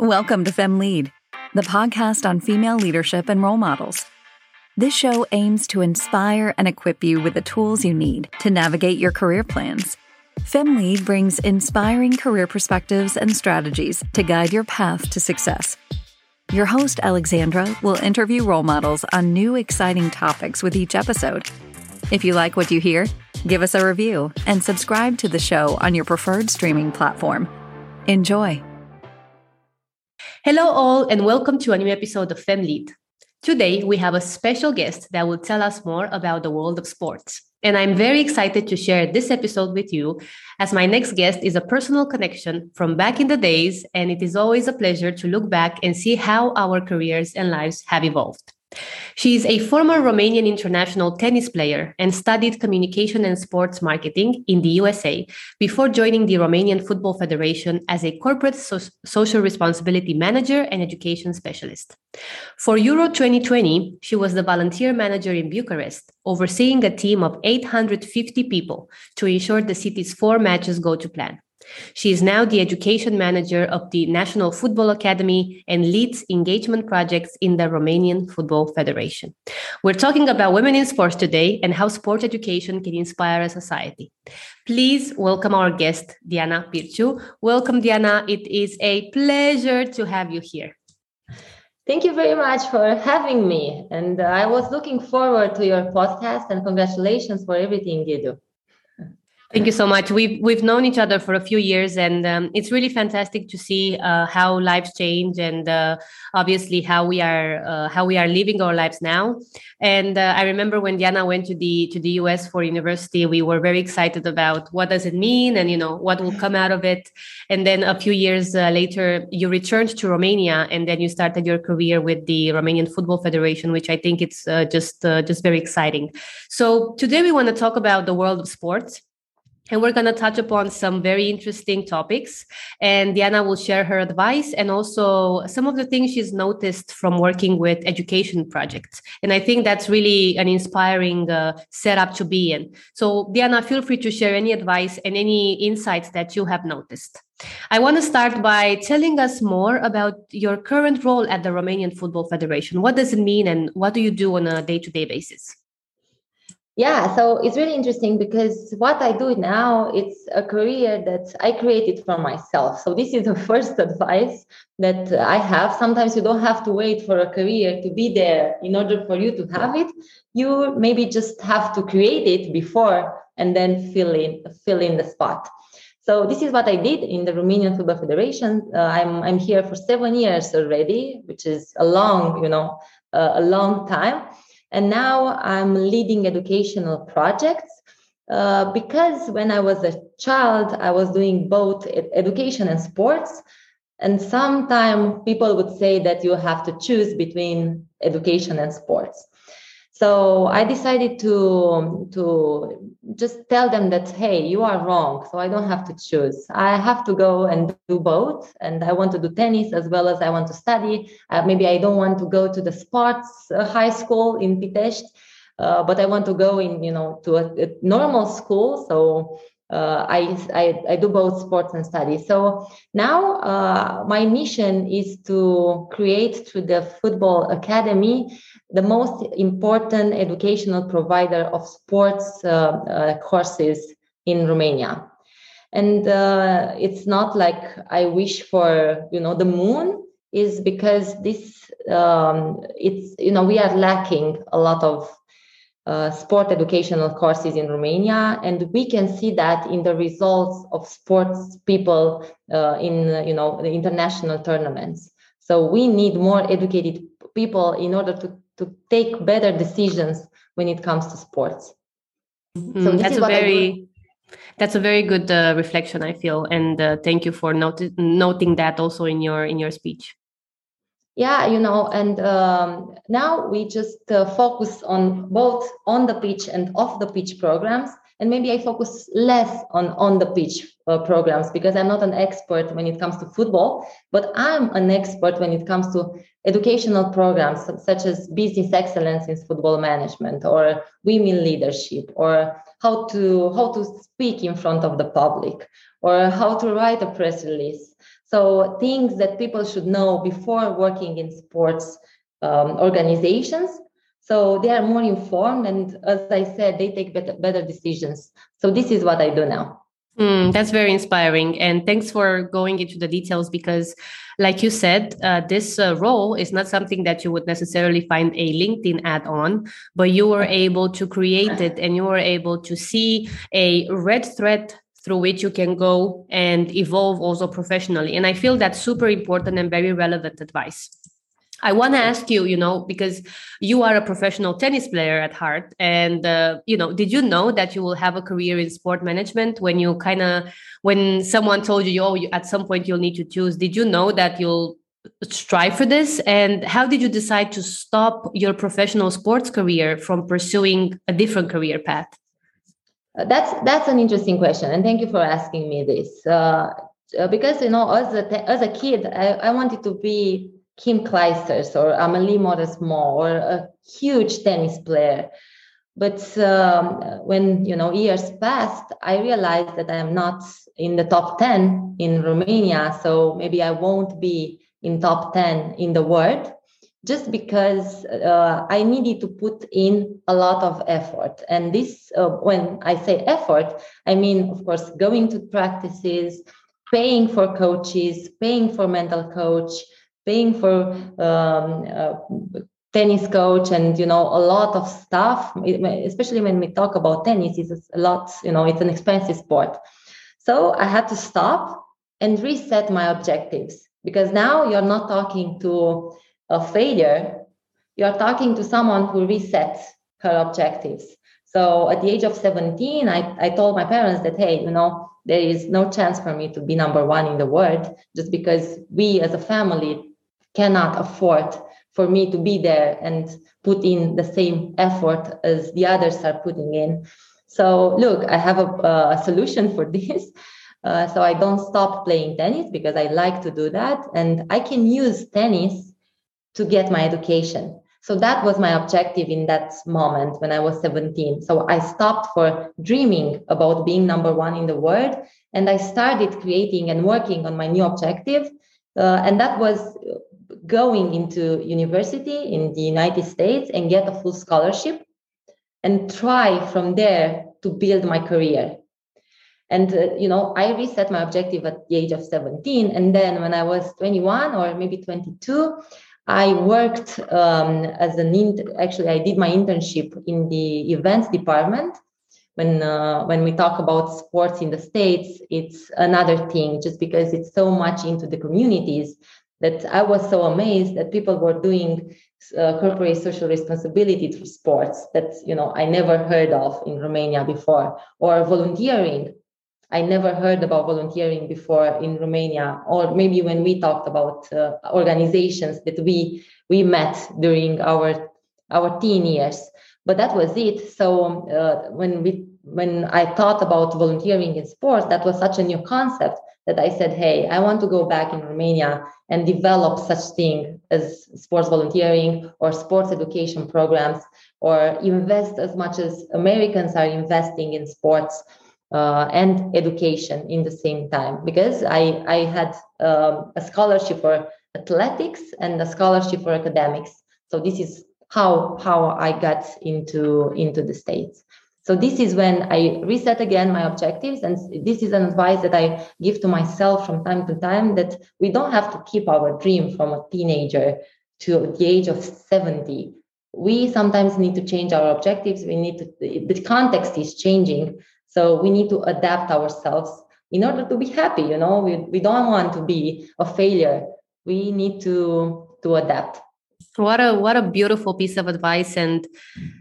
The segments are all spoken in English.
Welcome to Fem Lead, the podcast on female leadership and role models. This show aims to inspire and equip you with the tools you need to navigate your career plans. Fem Lead brings inspiring career perspectives and strategies to guide your path to success. Your host, Alexandra, will interview role models on new exciting topics with each episode. If you like what you hear, give us a review and subscribe to the show on your preferred streaming platform. Enjoy. Hello, all, and welcome to a new episode of FemLead. Today, we have a special guest that will tell us more about the world of sports. And I'm very excited to share this episode with you, as my next guest is a personal connection from back in the days, and it is always a pleasure to look back and see how our careers and lives have evolved. She is a former Romanian international tennis player and studied communication and sports marketing in the USA before joining the Romanian Football Federation as a corporate so- social responsibility manager and education specialist. For Euro 2020, she was the volunteer manager in Bucharest, overseeing a team of 850 people to ensure the city's four matches go to plan. She is now the education manager of the National Football Academy and leads engagement projects in the Romanian Football Federation. We're talking about women in sports today and how sport education can inspire a society. Please welcome our guest, Diana Pirciu. Welcome, Diana. It is a pleasure to have you here. Thank you very much for having me. And uh, I was looking forward to your podcast and congratulations for everything you do. Thank you so much. We've we've known each other for a few years, and um, it's really fantastic to see uh, how lives change, and uh, obviously how we are uh, how we are living our lives now. And uh, I remember when Diana went to the to the US for university, we were very excited about what does it mean, and you know what will come out of it. And then a few years uh, later, you returned to Romania, and then you started your career with the Romanian Football Federation, which I think it's uh, just just very exciting. So today we want to talk about the world of sports and we're going to touch upon some very interesting topics. And Diana will share her advice and also some of the things she's noticed from working with education projects. And I think that's really an inspiring uh, setup to be in. So, Diana, feel free to share any advice and any insights that you have noticed. I want to start by telling us more about your current role at the Romanian Football Federation. What does it mean and what do you do on a day to day basis? Yeah so it's really interesting because what i do now it's a career that i created for myself. So this is the first advice that i have. Sometimes you don't have to wait for a career to be there in order for you to have it. You maybe just have to create it before and then fill in fill in the spot. So this is what i did in the romanian football federation. Uh, i'm i'm here for seven years already which is a long you know uh, a long time and now I'm leading educational projects uh, because when I was a child, I was doing both education and sports. And sometimes people would say that you have to choose between education and sports. So I decided to to just tell them that hey, you are wrong. So I don't have to choose. I have to go and do both, and I want to do tennis as well as I want to study. Uh, maybe I don't want to go to the sports uh, high school in Pitești, uh, but I want to go in you know to a, a normal school. So uh, I, I, I, do both sports and study. So now uh, my mission is to create through the Football Academy the most important educational provider of sports uh, uh courses in Romania. And uh, it's not like I wish for you know the moon is because this um, it's you know we are lacking a lot of uh, sport educational courses in Romania, and we can see that in the results of sports people uh, in you know the international tournaments. So we need more educated people in order to to take better decisions when it comes to sports. Mm-hmm. So that's a very that's a very good uh, reflection, I feel, and uh, thank you for not- noting that also in your in your speech yeah you know and um, now we just uh, focus on both on the pitch and off the pitch programs. And maybe i focus less on on the pitch uh, programs because i'm not an expert when it comes to football but i'm an expert when it comes to educational programs such as business excellence in football management or women leadership or how to how to speak in front of the public or how to write a press release So things that people should know before working in sports um, organizations. So they are more informed, and as I said, they take better, better decisions. So this is what I do now. Mm, that's very inspiring. And thanks for going into the details because, like you said, uh, this uh, role is not something that you would necessarily find a LinkedIn ad on, but you were able to create it and you were able to see a red thread through which you can go and evolve also professionally. And I feel that's super important and very relevant advice. I want to ask you, you know, because you are a professional tennis player at heart, and uh, you know, did you know that you will have a career in sport management when you kind of when someone told you, oh, you, at some point you'll need to choose? Did you know that you'll strive for this, and how did you decide to stop your professional sports career from pursuing a different career path? Uh, that's that's an interesting question, and thank you for asking me this. Uh, uh because you know, as a as a kid, I, I wanted to be Kim Clijsters or Amelie Mauresmo or a huge tennis player. But um, when you know years passed, I realized that I am not in the top ten in Romania. So maybe I won't be in top ten in the world, just because uh, I needed to put in a lot of effort. And this, uh, when I say effort, I mean of course going to practices, paying for coaches, paying for mental coach paying for um, uh, tennis coach and you know a lot of stuff especially when we talk about tennis it's a lot you know it's an expensive sport so i had to stop and reset my objectives because now you're not talking to a failure you're talking to someone who resets her objectives so at the age of 17 I, I told my parents that hey you know there is no chance for me to be number one in the world just because we as a family cannot afford for me to be there and put in the same effort as the others are putting in. So, look, I have a, a solution for this. Uh, so, I don't stop playing tennis because I like to do that. And I can use tennis to get my education. So, that was my objective in that moment when I was 17. So, I stopped for dreaming about being number one in the world and I started creating and working on my new objective. Uh, and that was going into university in the United States and get a full scholarship and try from there to build my career. And, uh, you know, I reset my objective at the age of 17. And then when I was 21 or maybe 22, I worked um, as an, in- actually, I did my internship in the events department. When, uh, when we talk about sports in the States, it's another thing just because it's so much into the communities that I was so amazed that people were doing uh, corporate social responsibility through sports that you know I never heard of in Romania before, or volunteering. I never heard about volunteering before in Romania, or maybe when we talked about uh, organizations that we we met during our our teen years. But that was it. So uh, when we when I thought about volunteering in sports, that was such a new concept that I said, hey, I want to go back in Romania and develop such thing as sports volunteering or sports education programs or invest as much as Americans are investing in sports uh, and education in the same time because I, I had um, a scholarship for athletics and a scholarship for academics. So this is how how I got into into the States. So this is when I reset again my objectives. And this is an advice that I give to myself from time to time that we don't have to keep our dream from a teenager to the age of 70. We sometimes need to change our objectives. We need to, the context is changing. So we need to adapt ourselves in order to be happy. You know, we, we don't want to be a failure. We need to, to adapt what a what a beautiful piece of advice and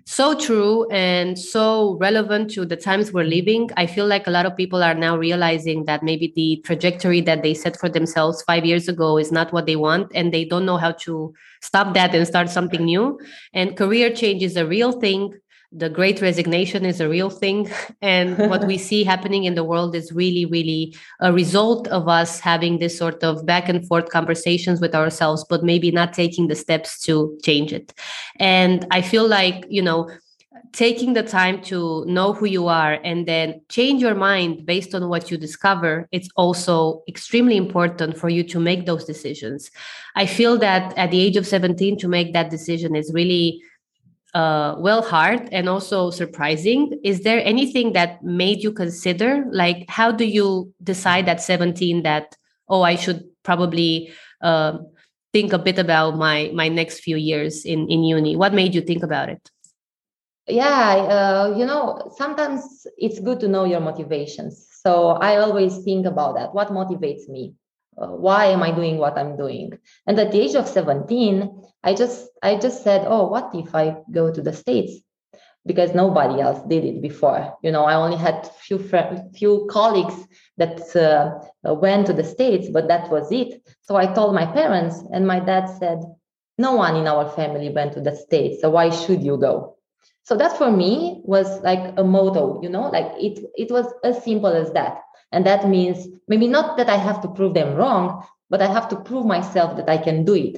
so true and so relevant to the times we're living i feel like a lot of people are now realizing that maybe the trajectory that they set for themselves 5 years ago is not what they want and they don't know how to stop that and start something new and career change is a real thing the great resignation is a real thing. And what we see happening in the world is really really a result of us having this sort of back and forth conversations with ourselves but maybe not taking the steps to change it. And i feel like you know taking the time to know who you are and then change your mind based on what you discover it's also extremely important for you to make those decisions. I feel that at the age of 17 to make that decision is really uh, well hard and also surprising. Is there anything that made you consider like how do you decide at 17 that oh i should probably uh, think a bit about my my next few years in in uni? What made you think about it? Yeah uh, you know sometimes it's good to know your motivations. So i always think about that. What motivates me? Uh, why am i doing what i'm doing? And at the age of 17 i just i just said oh what if i go to the states? Because nobody else did it before. You know i only had few friends few colleagues that uh, went to the states but that was it. So i told my parents and my dad said no one in our family went to the states so why should you go? So that for me was like a motto you know like it it was as simple as that. And that means maybe not that i have to prove them wrong but i have to prove myself that i can do it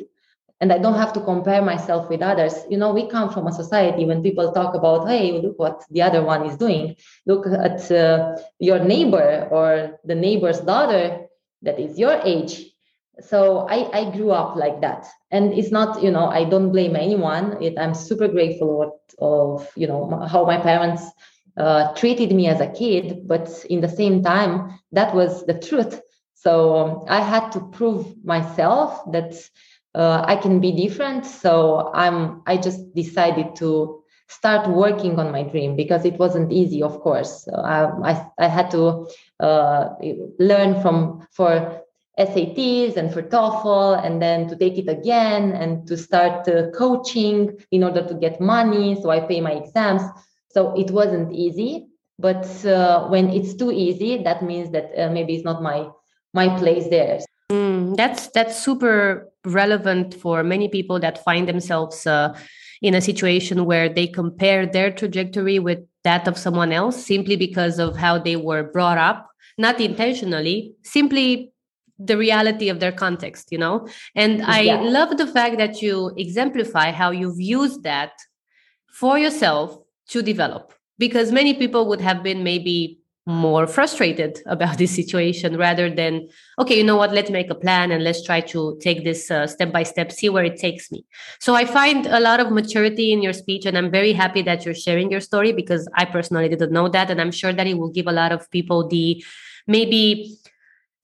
and i don't have to compare myself with others. You know we come from a society when people talk about hey look what the other one is doing. Look at uh, your neighbor or the neighbor's daughter that is your age. So I, I grew up like that. And it's not you know i don't blame anyone. It, i'm super grateful of, of you know how my parents uh, treated me as a kid. But in the same time that was the truth. So um, i had to prove myself that uh, i can be different so i'm i just decided to start working on my dream because it wasn't easy of course I, I, I had to uh, learn from for SATs and for TOEFL, and then to take it again and to start uh, coaching in order to get money. So I pay my exams. So it wasn't easy. But uh, when it's too easy, that means that uh, maybe it's not my my place there. Mm, that's that's super relevant for many people that find themselves uh, in a situation where they compare their trajectory with that of someone else simply because of how they were brought up, not intentionally, simply the reality of their context you know and i yeah. love the fact that you exemplify how you've used that for yourself to develop because many people would have been maybe more frustrated about this situation rather than okay you know what let's make a plan and let's try to take this uh, step by step see where it takes me. So i find a lot of maturity in your speech and i'm very happy that you're sharing your story because i personally didn't know that and i'm sure that it will give a lot of people the maybe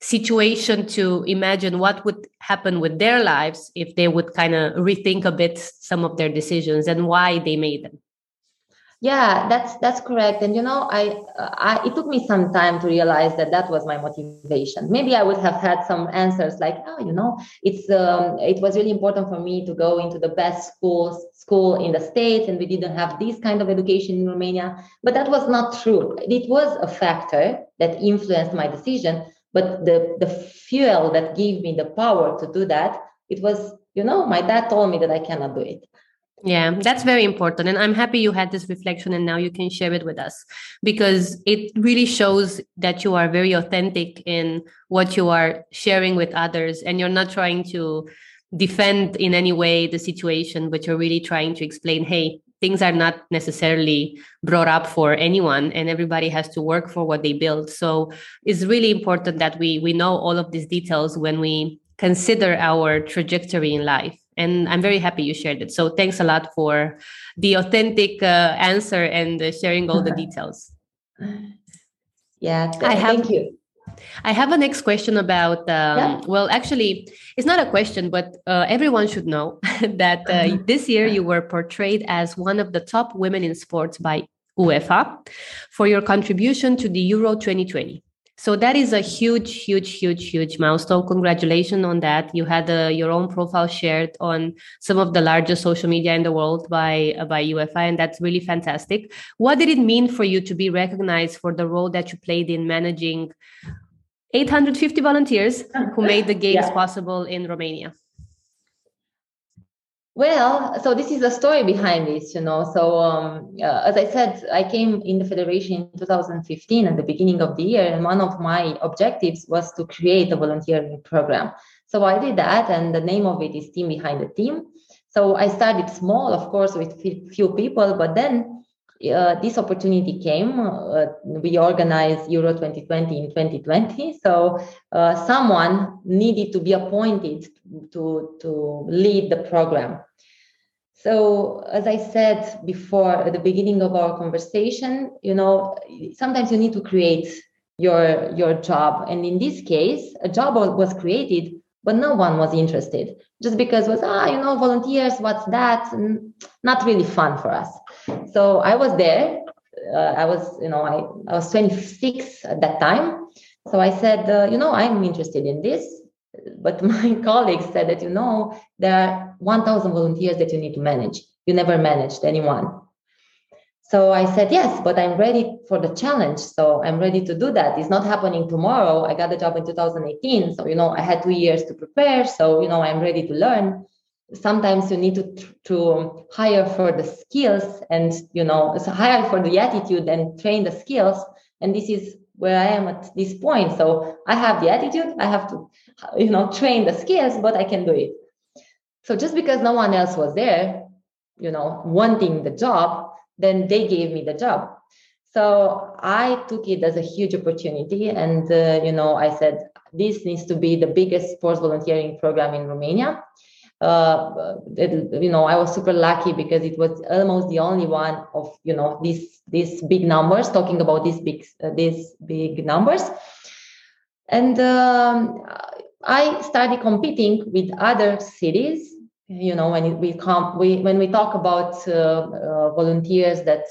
situation to imagine what would happen with their lives if they would kind of rethink a bit some of their decisions and why they made them yeah that's that's correct. And you know I, I it took me some time to realize that that was my motivation. Maybe i would have had some answers like oh you know it's um, it was really important for me to go into the best schools school in the states and we didn't have this kind of education in romania. But that was not true. It was a factor that influenced my decision but the the fuel that gave me the power to do that it was you know my dad told me that i cannot do it yeah, that's very important. And I'm happy you had this reflection and now you can share it with us because it really shows that you are very authentic in what you are sharing with others and you're not trying to defend in any way the situation, but you're really trying to explain hey, things are not necessarily brought up for anyone and everybody has to work for what they build so it's really important that we we know all of these details when we consider our trajectory in life and i'm very happy you shared it so thanks a lot for the authentic uh, answer and uh, sharing all the details yeah th- I have, thank you I have a next question about, um, yeah. well, actually, it's not a question, but uh, everyone should know that uh, uh-huh. this year you were portrayed as one of the top women in sports by UEFA for your contribution to the Euro 2020. So that is a huge, huge, huge, huge milestone. Congratulations on that. You had uh, your own profile shared on some of the largest social media in the world by uh, by UEFA, and that's really fantastic. What did it mean for you to be recognized for the role that you played in managing 850 volunteers who made the games yeah. possible in Romania? Well, so this is a story behind this, you know. So, um, uh, as I said, I came in the federation in 2015 at the beginning of the year, and one of my objectives was to create a volunteering program. So I did that, and the name of it is Team Behind the Team. So I started small, of course, with few people, but then uh, this opportunity came. Uh, we organized Euro 2020 in 2020. So uh, someone needed to be appointed to, to lead the program. So as I said before at the beginning of our conversation, you know, sometimes you need to create your your job. And in this case, a job was created, but no one was interested just because was ah you know volunteers what's that not really fun for us so i was there uh, i was you know I, I was 26 at that time so i said uh, you know i'm interested in this but my colleagues said that you know there are 1000 volunteers that you need to manage you never managed anyone so I said, yes, but I'm ready for the challenge. So I'm ready to do that. It's not happening tomorrow. I got the job in 2018. So, you know, I had two years to prepare. So, you know, I'm ready to learn. Sometimes you need to, to hire for the skills and, you know, hire for the attitude and train the skills. And this is where I am at this point. So I have the attitude, I have to, you know, train the skills, but I can do it. So just because no one else was there, you know, wanting the job, then they gave me the job so i took it as a huge opportunity and uh, you know i said this needs to be the biggest sports volunteering program in romania uh, it, you know i was super lucky because it was almost the only one of you know these these big numbers talking about these big uh, these big numbers. And um, i started competing with other cities you know when we come we when we talk about uh, uh, volunteers that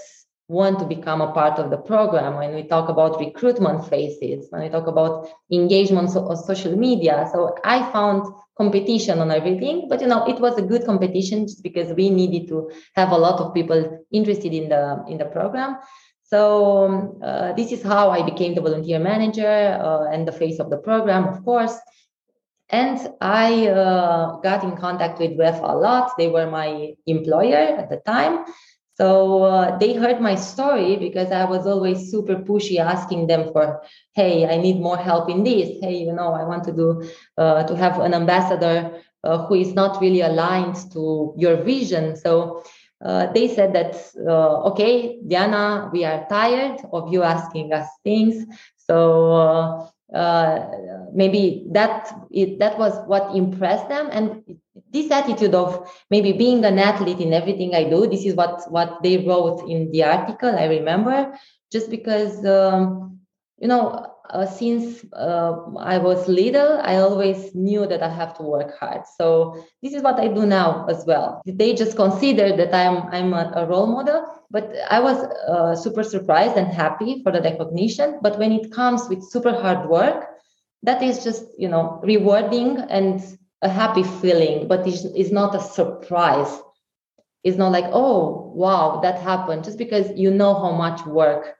want to become a part of the program when we talk about recruitment phases when we talk about engagement on social media. So i found competition on everything but you know it was a good competition just because we needed to have a lot of people interested in the in the program so um, uh, this is how i became the volunteer manager uh, and the face of the program of course and I uh, got in contact with UEFA a lot. They were my employer at the time. So uh, they heard my story because I was always super pushy, asking them for, hey, I need more help in this. Hey, you know, I want to do uh, to have an ambassador uh, who is not really aligned to your vision. So uh, they said that, uh, okay, Diana, we are tired of you asking us things. So uh, maybe that it, that was what impressed them. And this attitude of maybe being an athlete in everything i do this is what what they wrote in the article i remember just because um, you know uh, since uh, I was little, I always knew that I have to work hard. So this is what I do now as well. They just consider that I'm I'm a, a role model, but I was uh, super surprised and happy for the recognition. But when it comes with super hard work, that is just you know rewarding and a happy feeling, but it's, it's not a surprise. It's not like oh wow that happened just because you know how much work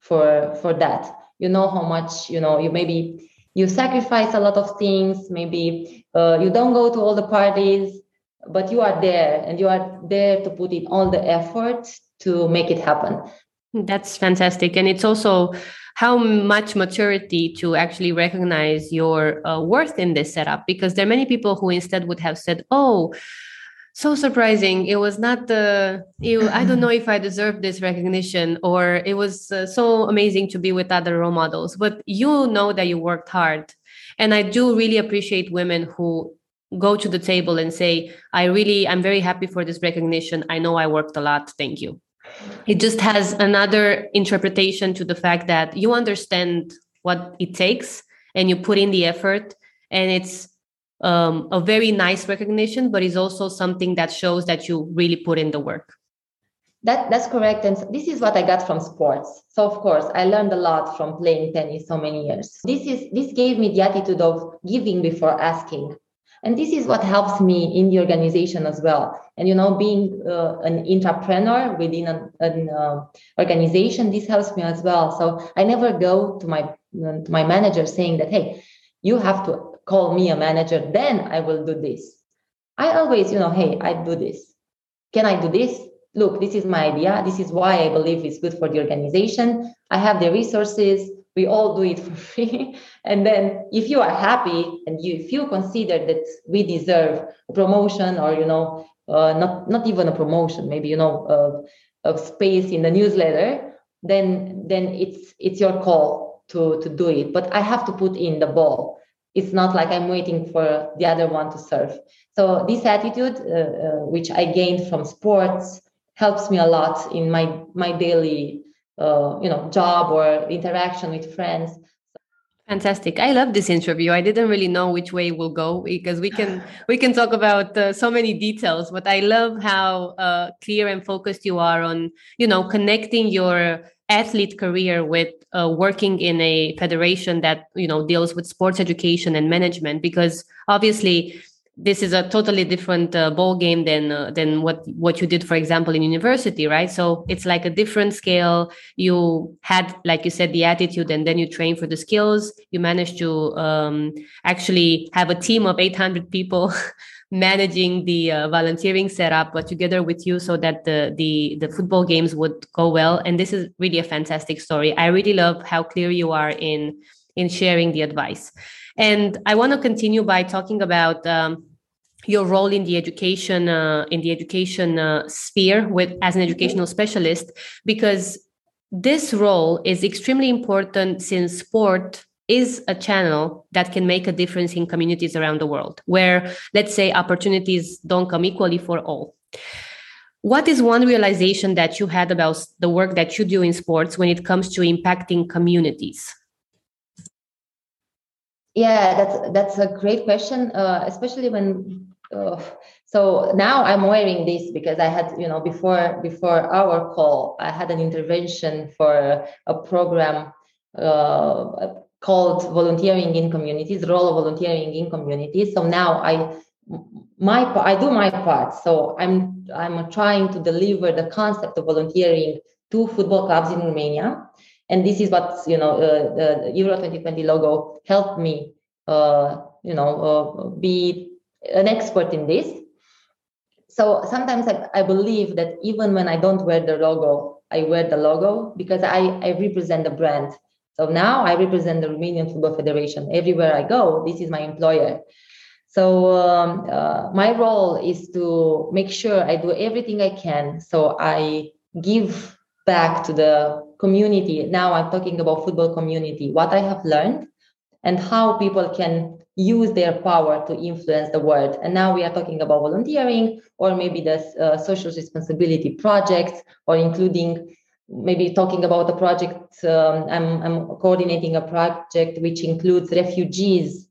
for for that you know how much you know you maybe you sacrifice a lot of things maybe uh, you don't go to all the parties but you are there and you are there to put in all the effort to make it happen. That's fantastic. And it's also how much maturity to actually recognize your uh, worth in this setup because there are many people who instead would have said oh so surprising. It was not the it, i don't know if i deserve this recognition or it was uh, so amazing to be with other role models but you know that you worked hard. And i do really appreciate women who go to the table and say i really i'm very happy for this recognition. I know i worked a lot. Thank you. It just has another interpretation to the fact that you understand what it takes and you put in the effort and it's um, a very nice recognition, but it's also something that shows that you really put in the work. That that's correct, and this is what I got from sports. So of course, I learned a lot from playing tennis so many years. This is this gave me the attitude of giving before asking, and this is what helps me in the organization as well. And you know, being uh, an entrepreneur within an, an uh, organization, this helps me as well. So I never go to my to my manager saying that, hey, you have to call me a manager, then I will do this. I always, you know, hey, I do this. Can I do this? Look, this is my idea. This is why I believe it's good for the organization. I have the resources. We all do it for free. and then if you are happy and you if you consider that we deserve a promotion or you know, uh, not not even a promotion, maybe you know, uh, of space in the newsletter, then then it's it's your call to to do it. But I have to put in the ball. It's not like I'm waiting for the other one to serve. So this attitude, uh, uh, which I gained from sports, helps me a lot in my my daily uh, you know job or interaction with friends Fantastic. I love this interview. I didn't really know which way we'll go because we can we can talk about uh, so many details, but I love how uh, clear and focused you are on, you know, connecting your athlete career with uh, working in a federation that, you know, deals with sports education and management because obviously this is a totally different uh, ball game than uh, than what what you did for example in university right? So it's like a different scale. You had like you said the attitude and then you train for the skills. You managed to um, actually have a team of 800 people managing the uh, volunteering setup but together with you so that the the the football games would go well. And this is really a fantastic story. I really love how clear you are in in sharing the advice. And I want to continue by talking about um, your role in the education uh, in the education uh, sphere with as an educational specialist because this role is extremely important since sport is a channel that can make a difference in communities around the world where let's say opportunities don't come equally for all. What is one realization that you had about the work that you do in sports when it comes to impacting communities? Yeah that's that's a great question uh, especially when uh, so now i'm wearing this because i had you know before before our call i had an intervention for a program uh, called volunteering in communities role of volunteering in communities so now i my i do my part so i'm i'm trying to deliver the concept of volunteering to football clubs in romania and this is what you know uh, the euro 2020 logo helped me uh, you know uh, be an expert in this. So sometimes I, I believe that even when I don't wear the logo, I wear the logo because I, I represent the brand. So now I represent the Romanian Football Federation. Everywhere I go, this is my employer. So um, uh, my role is to make sure I do everything I can. So I give back to the community. Now I'm talking about football community, what I have learned and how people can use their power to influence the world. And now we are talking about volunteering or maybe the uh, social responsibility projects or including maybe talking about a project. Um, I'm, I'm coordinating a project which includes refugees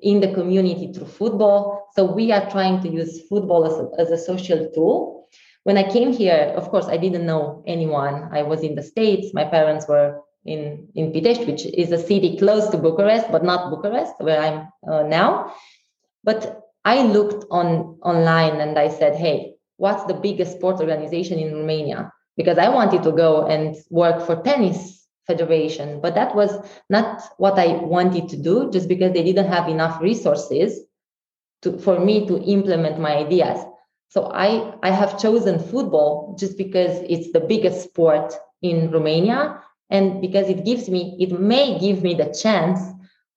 in the community through football. So we are trying to use football as a, as a social tool. When I came here, of course, I didn't know anyone. I was in the States. My parents were in in Pitești, which is a city close to Bucharest, but not Bucharest, where I'm uh, now. But I looked on online and I said, "Hey, what's the biggest sports organization in Romania?" Because I wanted to go and work for tennis federation, but that was not what I wanted to do, just because they didn't have enough resources to, for me to implement my ideas. So I I have chosen football just because it's the biggest sport in Romania and because it gives me it may give me the chance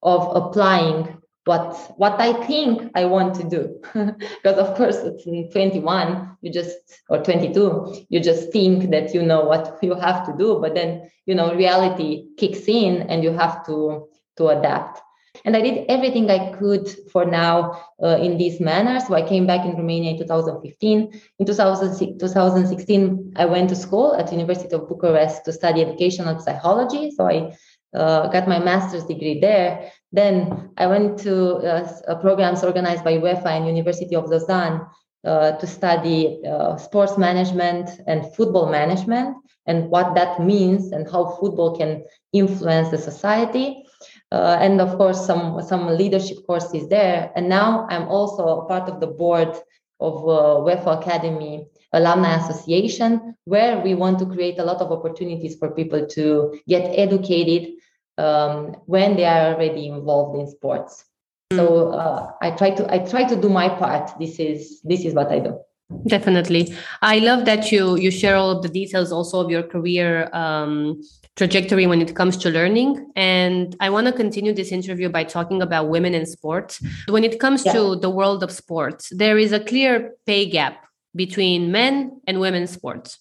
of applying what what i think i want to do because of course it's 21 you just or 22 you just think that you know what you have to do but then you know reality kicks in and you have to to adapt and I did everything I could for now uh, in this manner. So I came back in Romania in 2015. In 2016, I went to school at University of Bucharest to study educational psychology. So I uh, got my master's degree there. Then I went to uh, programs organized by UEFA and University of Lausanne uh, to study uh, sports management and football management and what that means and how football can influence the society uh, and of course some some leadership courses there. And now I'm also part of the board of uh, UEFA Academy Alumni Association, where we want to create a lot of opportunities for people to get educated um, when they are already involved in sports. So uh, I try to I try to do my part. This is this is what I do. Definitely, I love that you you share all of the details also of your career um, trajectory when it comes to learning. And I want to continue this interview by talking about women in sports. When it comes yeah. to the world of sports, there is a clear pay gap between men and women's sports.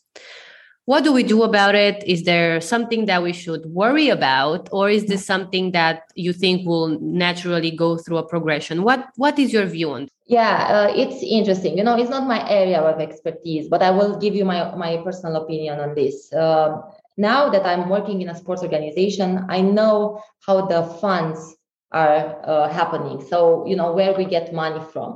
what do we do about it? Is there something that we should worry about or is this something that you think will naturally go through a progression? What what is your view on yeah uh, it's interesting. You know it's not my area of expertise but i will give you my my personal opinion on this. Uh, now that i'm working in a sports organization i know how the funds are uh, happening. So you know where we get money from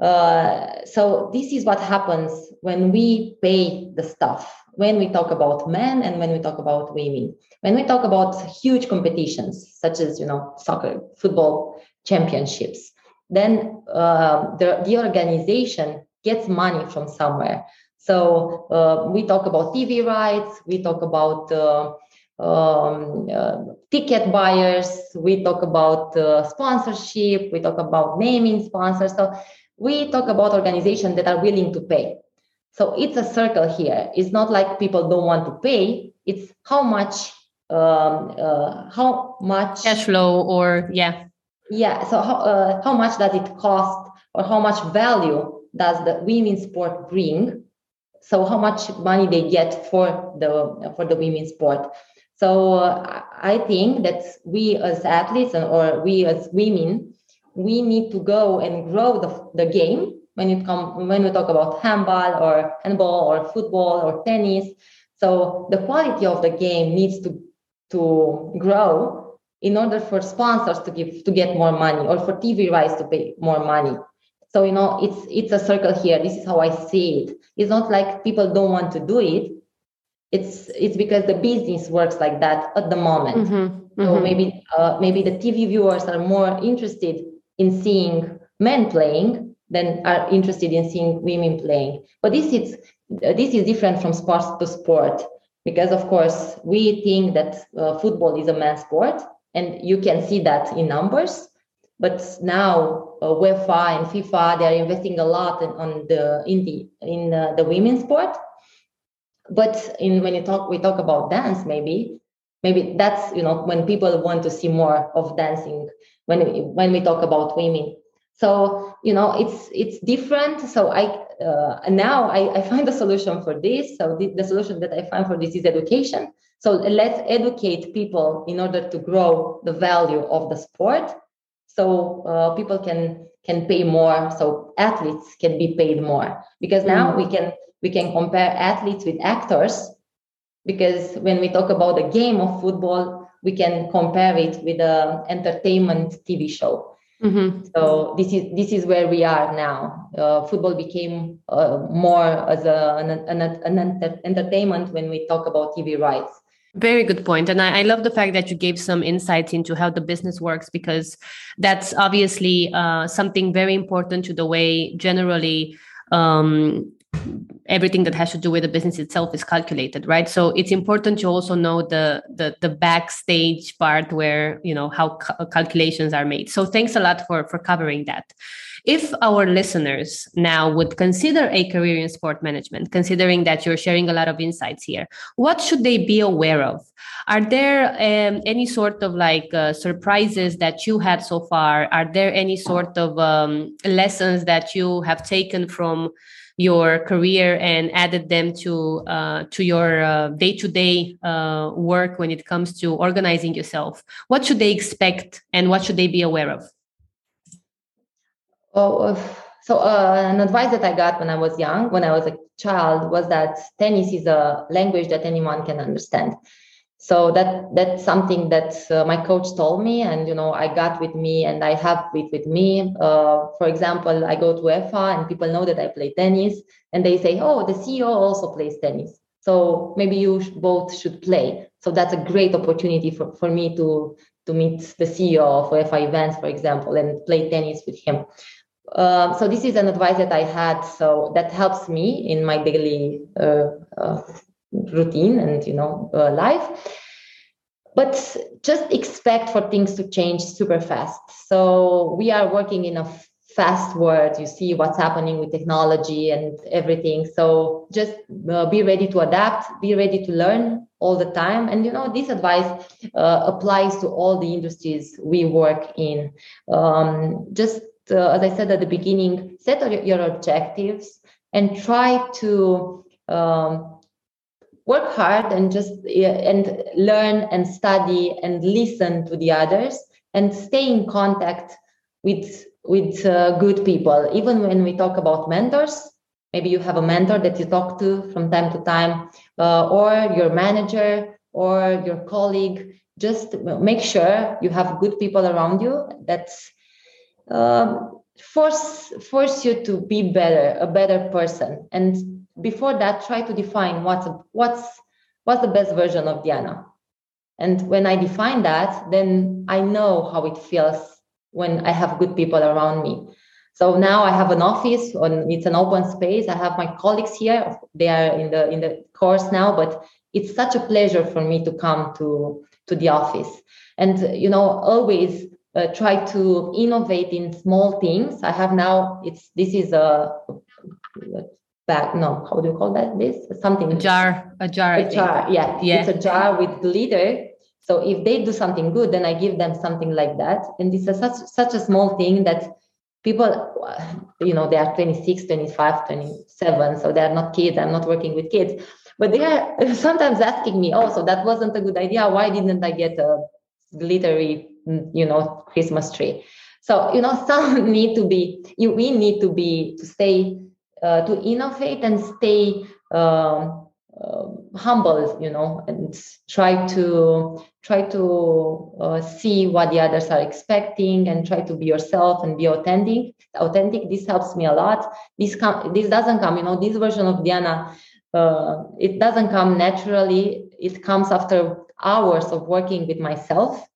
uh, so this is what happens when we pay the stuff when we talk about men and when we talk about women. When we talk about huge competitions such as you know soccer, football championships, then uh, the, the organization gets money from somewhere. So uh, we talk about TV rights, we talk about uh, um, uh, ticket buyers, we talk about uh, sponsorship, we talk about naming sponsors. So we talk about organizations that are willing to pay. So it's a circle here. It's not like people don't want to pay. It's how much, um, uh, how much cash flow, or yeah, yeah. So how uh, how much does it cost, or how much value does the women's sport bring? So how much money they get for the for the women's sport? So uh, I think that we as athletes or we as women, we need to go and grow the, the game when it come when we talk about handball or handball or football or tennis. So the quality of the game needs to to grow in order for sponsors to give to get more money or for TV rights to pay more money. So you know it's it's a circle here. This is how I see it. It's not like people don't want to do it. It's it's because the business works like that at the moment. Mm-hmm. So mm-hmm. maybe uh, maybe the TV viewers are more interested in seeing men playing than are interested in seeing women playing. But this is this is different from sports to sport because, of course, we think that uh, football is a men's sport, and you can see that in numbers. But now uh, UEFA and FIFA they are investing a lot in, on the in the in uh, the women's sport. But in when you talk we talk about dance, maybe maybe that's you know when people want to see more of dancing when when we talk about women. So you know it's it's different. So i uh, now I, I find a solution for this. So the, the solution that i find for this is education. So let's educate people in order to grow the value of the sport. So uh, people can can pay more. So athletes can be paid more. Because now mm. we can we can compare athletes with actors because when we talk about the game of football we can compare it with an entertainment tv show Mm-hmm. So this is this is where we are now. Uh, football became uh, more as a, an, an, an, entertainment when we talk about TV rights. Very good point. And I, I, love the fact that you gave some insights into how the business works because that's obviously uh, something very important to the way generally um, everything that has to do with the business itself is calculated right? So it's important to also know the the, the backstage part where you know how ca- calculations are made. So thanks a lot for for covering that. If our listeners now would consider a career in sport management considering that you're sharing a lot of insights here what should they be aware of? Are there um, any sort of like uh, surprises that you had so far? Are there any sort of um, lessons that you have taken from your career and added them to uh, to your day to day work when it comes to organizing yourself? What should they expect and what should they be aware of? Oh, so uh, an advice that I got when I was young, when I was a child, was that tennis is a language that anyone can understand so that that's something that uh, my coach told me and you know i got with me and i have it with me. Uh, for example i go to UEFA and people know that i play tennis and they say oh the ceo also plays tennis. So maybe you both should play. So that's a great opportunity for, for me to to meet the ceo of UEFA events for example and play tennis with him. Uh, so this is an advice that I had. So that helps me in my daily uh, uh, routine and you know uh, life. But just expect for things to change super fast. So we are working in a fast world. You see what's happening with technology and everything. So just uh, be ready to adapt be ready to learn all the time. And you know this advice uh, applies to all the industries we work in. Um, just uh, as i said at the beginning set your objectives and try to um, work hard and just and learn and study and listen to the others and stay in contact with with uh, good people. Even when we talk about mentors maybe you have a mentor that you talk to from time to time uh, or your manager or your colleague just make sure you have good people around you that um, force force you to be better a better person. And before that try to define what's what's what's the best version of diana. And when i define that then i know how it feels when i have good people around me. So now i have an office and it's an open space. I have my colleagues here. They are in the in the course now but it's such a pleasure for me to come to to the office. And you know always uh, try to innovate in small things. I have now it's this is a bag no how do you call that? This? Something a jar a jar a jar yeah. yeah. it's a jar with glitter. So if they do something good then i give them something like that. And this is such such a small thing that people you know they are 26 25 27 so they are not kids i'm not working with kids. But they are sometimes asking me oh so that wasn't a good idea. Why didn't i get a glittery you know christmas tree? So you know some need to be you, we need to be to stay uh, to innovate and stay um, uh, humble you know and try to try to uh, see what the others are expecting and try to be yourself and be authentic authentic. This helps me a lot. This come this doesn't come you know this version of diana uh, it doesn't come naturally. It comes after hours of working with myself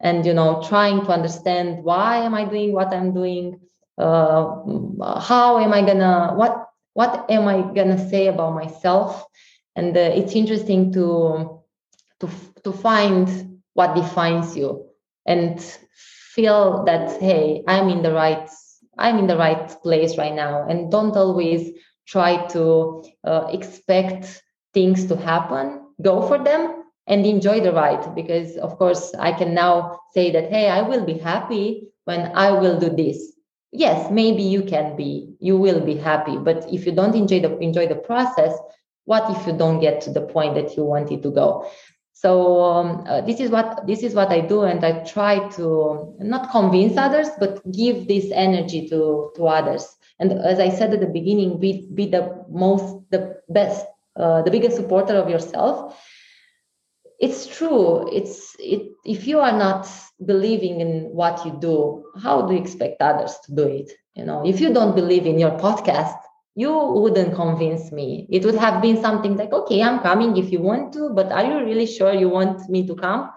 and you know trying to understand why am i doing what i'm doing uh, how am i gonna what what am i gonna say about myself? And uh, it's interesting to to to find what defines you and feel that hey i'm in the right i'm in the right place right now. And don't always try to uh, expect things to happen go for them and enjoy the ride. Because of course i can now say that hey i will be happy when i will do this yes maybe you can be you will be happy but if you don't enjoy the enjoy the process what if you don't get to the point that you wanted to go? So um, uh, this is what this is what i do and i try to not convince others but give this energy to to others. And as i said at the beginning be be the most the best uh, the biggest supporter of yourself it's true. It's it if you are not believing in what you do how do you expect others to do it? You know if you don't believe in your podcast you wouldn't convince me. It would have been something like okay i'm coming if you want to but are you really sure you want me to come?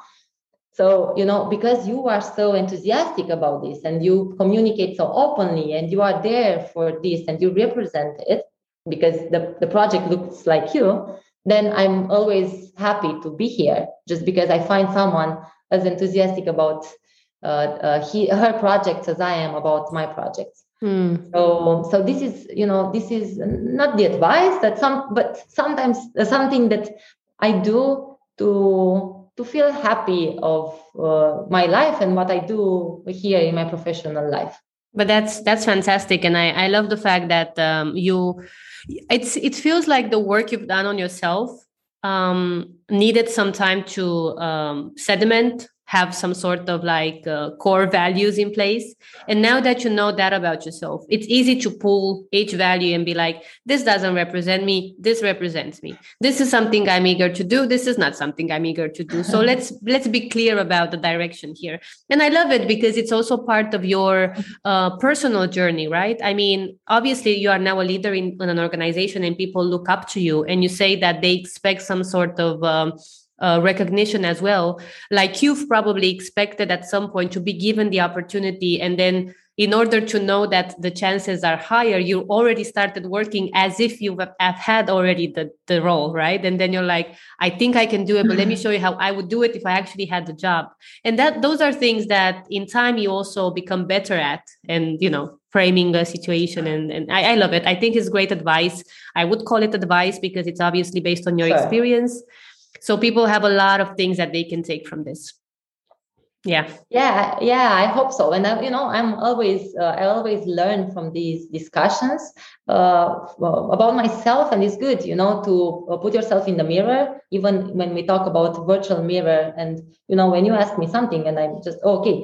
So you know because you are so enthusiastic about this and you communicate so openly and you are there for this and you represent it because the, the project looks like you then i'm always happy to be here just because i find someone as enthusiastic about uh, uh, he, her projects as i am about my projects. Mm. so so this is you know this is not the advice that some but sometimes something that i do to to feel happy of uh, my life and what i do here in my professional life. But that's that's fantastic. And i i love the fact that um, you it's it feels like the work you've done on yourself um, needed some time to um, sediment have some sort of like uh, core values in place. And now that you know that about yourself it's easy to pull each value and be like this doesn't represent me. This represents me. This is something i'm eager to do. This is not something i'm eager to do. So let's let's be clear about the direction here. And i love it because it's also part of your uh, personal journey right? I mean obviously you are now a leader in, in, an organization and people look up to you and you say that they expect some sort of um, uh, recognition as well. Like you've probably expected at some point to be given the opportunity and then in order to know that the chances are higher you already started working as if you have had already the, the role right? And then you're like i think i can do it but let me show you how i would do it if i actually had the job. And that those are things that in time you also become better at and you know framing a situation and, and I, I love it. I think it's great advice. I would call it advice because it's obviously based on your sure. experience so people have a lot of things that they can take from this. yeah. Yeah yeah i hope so. And you know i'm always uh, i always learn from these discussions uh, about myself and it's good you know to uh, put yourself in the mirror even when we talk about virtual mirror. And you know when you ask me something and i'm just oh, okay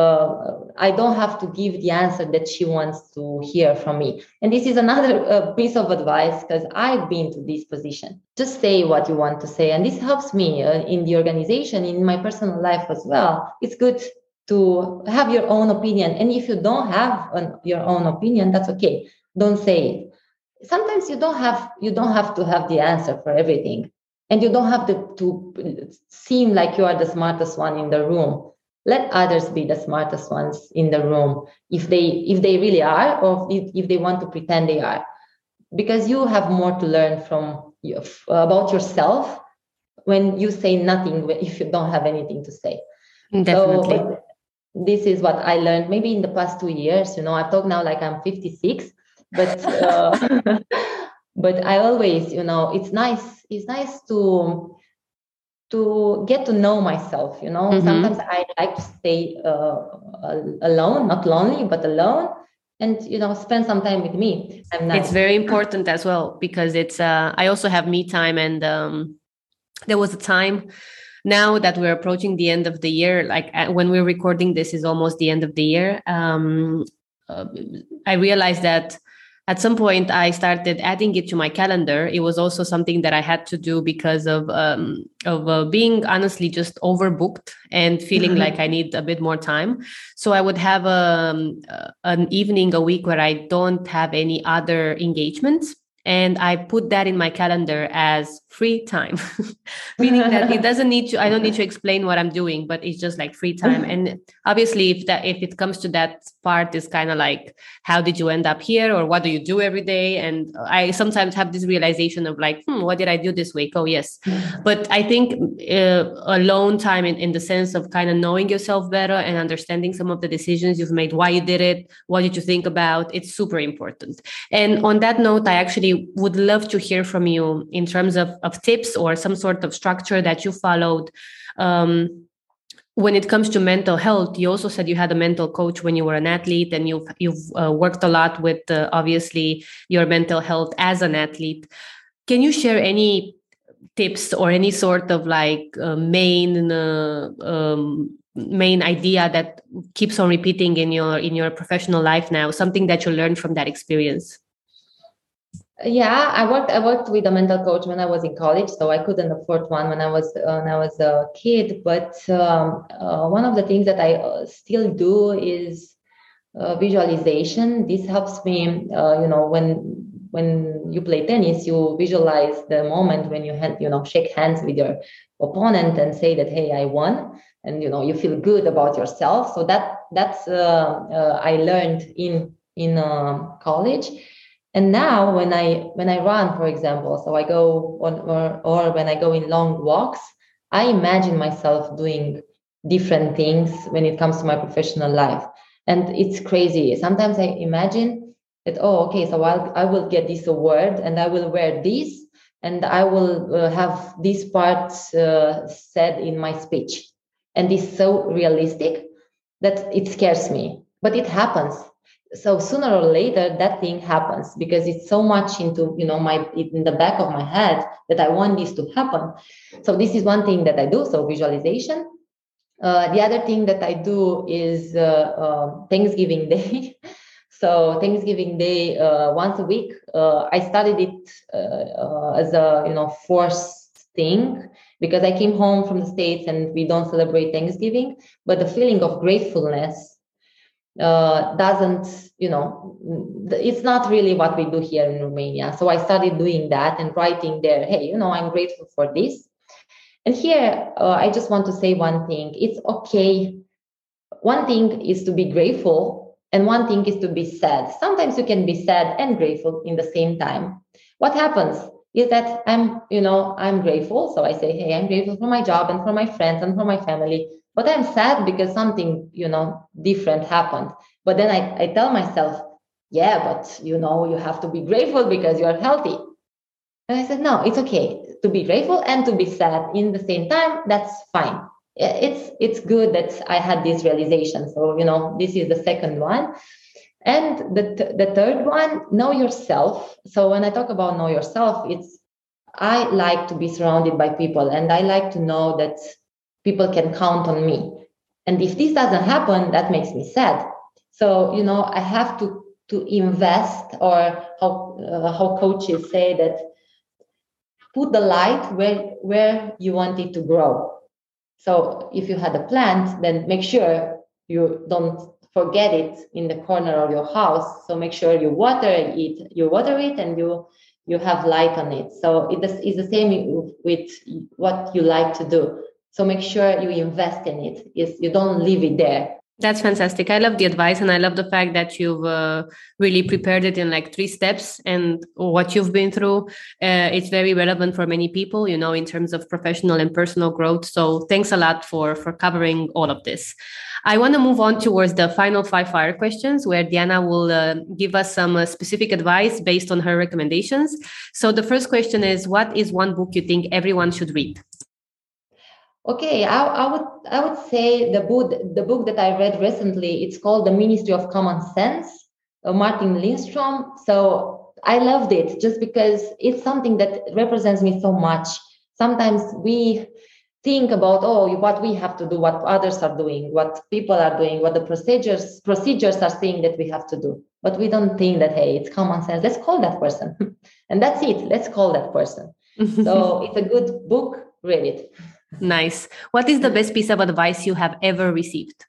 uh, I don't have to give the answer that she wants to hear from me. And this is another uh, piece of advice because I've been to this position. Just say what you want to say. And this helps me uh, in the organization, in my personal life as well. It's good to have your own opinion. And if you don't have an, your own opinion, that's okay. Don't say it. Sometimes you don't have you don't have to have the answer for everything. And you don't have to, to seem like you are the smartest one in the room let others be the smartest ones in the room if they if they really are or if, if they want to pretend they are. Because you have more to learn from about yourself when you say nothing if you don't have anything to say. Definitely. so, this is what i learned maybe in the past two years you know i talk now like i'm 56 but uh, but i always you know it's nice it's nice to to get to know myself you know mm-hmm. sometimes i like to stay uh, alone not lonely but alone and you know spend some time with me it's very important as well because it's uh, i also have me time and um, there was a time now that we're approaching the end of the year like uh, when we're recording this is almost the end of the year um, uh, i realized that at some point i started adding it to my calendar. It was also something that i had to do because of um, of uh, being honestly just overbooked and feeling mm-hmm. like i need a bit more time. So i would have um, uh, an evening a week where i don't have any other engagements. And i put that in my calendar as free time. Meaning that it doesn't need to i don't need to explain what i'm doing but it's just like free time. And obviously if that if it comes to that part is kind of like how did you end up here or what do you do every day? And i sometimes have this realization of like hmm, what did i do this week? Oh yes. But i think uh, alone time in, in the sense of kind of knowing yourself better and understanding some of the decisions you've made why you did it what did you think about it's super important. And on that note i actually would love to hear from you in terms of, of tips or some sort of structure that you followed um, when it comes to mental health you also said you had a mental coach when you were an athlete and you've you've uh, worked a lot with uh, obviously your mental health as an athlete. Can you share any tips or any sort of like uh, main uh, um, main idea that keeps on repeating in your in your professional life now something that you learned from that experience yeah i worked i worked with a mental coach when i was in college so i couldn't afford one when i was when i was a kid but um, uh, one of the things that i uh, still do is uh, visualization. This helps me uh, you know when when you play tennis you visualize the moment when you hand, you know shake hands with your opponent and say that hey i won and you know you feel good about yourself. So that that's uh, i learned in in college and now when i when i run for example so i go on or, or when i go in long walks i imagine myself doing different things when it comes to my professional life. And it's crazy. Sometimes i imagine that oh okay so I'll, i will get this award and i will wear this and i will uh, have this part uh, said in my speech. And it's so realistic that it scares me but it happens so sooner or later that thing happens because it's so much into you know my in the back of my head that i want this to happen. So this is one thing that i do so visualization. Uh, the other thing that i do is uh, uh, thanksgiving day. So thanksgiving day uh, once a week uh, i studied it uh, as a you know forced thing because i came home from the states and we don't celebrate thanksgiving but the feeling of gratefulness uh, doesn't, you know, it's not really what we do here in Romania. So I started doing that and writing there, hey, you know, I'm grateful for this. And here, uh, I just want to say one thing it's okay. One thing is to be grateful, and one thing is to be sad. Sometimes you can be sad and grateful in the same time. What happens is that I'm, you know, I'm grateful. So I say, hey, I'm grateful for my job and for my friends and for my family but i'm sad because something you know different happened but then i, I tell myself yeah but you know you have to be grateful because you're healthy and i said no it's okay to be grateful and to be sad in the same time that's fine it's it's good that I had this realization. So you know, this is the second one. And the, th- the third one, know yourself. So when I talk about know yourself, it's I like to be surrounded by people and I like to know that people can count on me. And if this doesn't happen, that makes me sad. So, you know, I have to to invest or how uh, how coaches say that put the light where where you want it to grow. So, if you had a plant, then make sure you don't forget it in the corner of your house. So make sure you water it, you water it and you you have light on it. So it is the same with what you like to do. So make sure you invest in it. Is you don't leave it there. That's fantastic. I love the advice and I love the fact that you've uh, really prepared it in like three steps and what you've been through. Uh, it's very relevant for many people, you know, in terms of professional and personal growth. So thanks a lot for for covering all of this. I want to move on towards the final five fire questions where Diana will uh, give us some uh, specific advice based on her recommendations. So the first question is what is one book you think everyone should read? Okay, I, I, would I would say the book the book that I read recently. It's called The Ministry of Common Sense, uh, Martin Lindstrom. So I loved it just because it's something that represents me so much. Sometimes we think about oh what we have to do what others are doing what people are doing what the procedures procedures are saying that we have to do but we don't think that hey it's common sense let's call that person and that's it let's call that person so it's a good book read it nice. What is the best piece of advice you have ever received?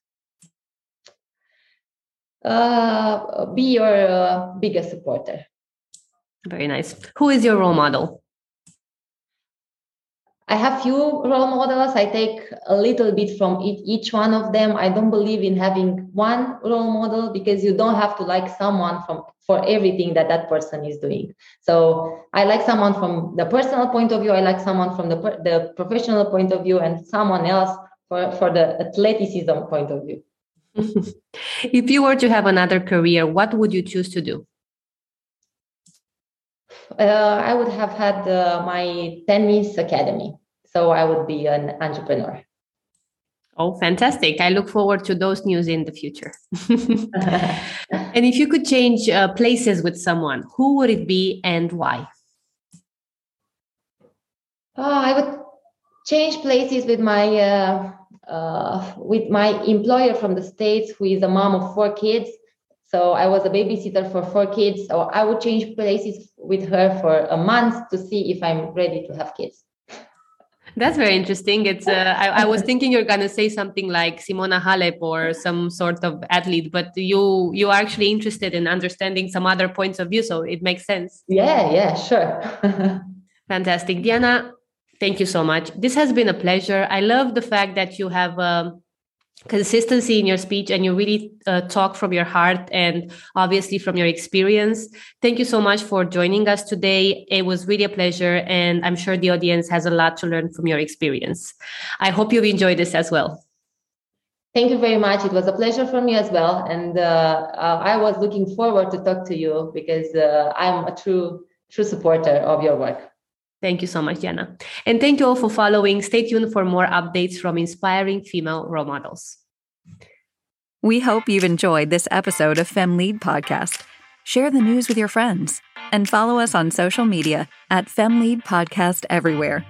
Uh, be your uh, biggest supporter. Very nice. Who is your role model I have few role models. I take a little bit from each, one of them. I don't believe in having one role model because you don't have to like someone from for everything that that person is doing. So I like someone from the personal point of view. I like someone from the the professional point of view, and someone else for for the athleticism point of view. if you were to have another career, what would you choose to do? Uh, I would have had uh, my tennis academy. So I would be an entrepreneur. Oh, fantastic. I look forward to those news in the future. and if you could change uh, places with someone, who would it be and why? Oh, I would change places with my uh, uh, with my employer from the states, who is a mom of four kids. So I was a babysitter for four kids. So I would change places with her for a month to see if I'm ready to have kids. That's very interesting. It's uh, I, I, was thinking you're gonna say something like Simona Halep or some sort of athlete, but you you are actually interested in understanding some other points of view, so it makes sense. Yeah, yeah, sure. Fantastic, Diana. Thank you so much. This has been a pleasure. I love the fact that you have. Um, consistency in your speech and you really uh, talk from your heart and obviously from your experience. Thank you so much for joining us today. It was really a pleasure, and I'm sure the audience has a lot to learn from your experience. I hope you've enjoyed this as well. Thank you very much. It was a pleasure for me as well, and uh, uh, I was looking forward to talk to you because uh, I'm a true true supporter of your work. Thank you so much, Diana. And thank you all for following. Stay tuned for more updates from inspiring female role models. We hope you've enjoyed this episode of FemLead Podcast. Share the news with your friends and follow us on social media at FemLead Podcast everywhere.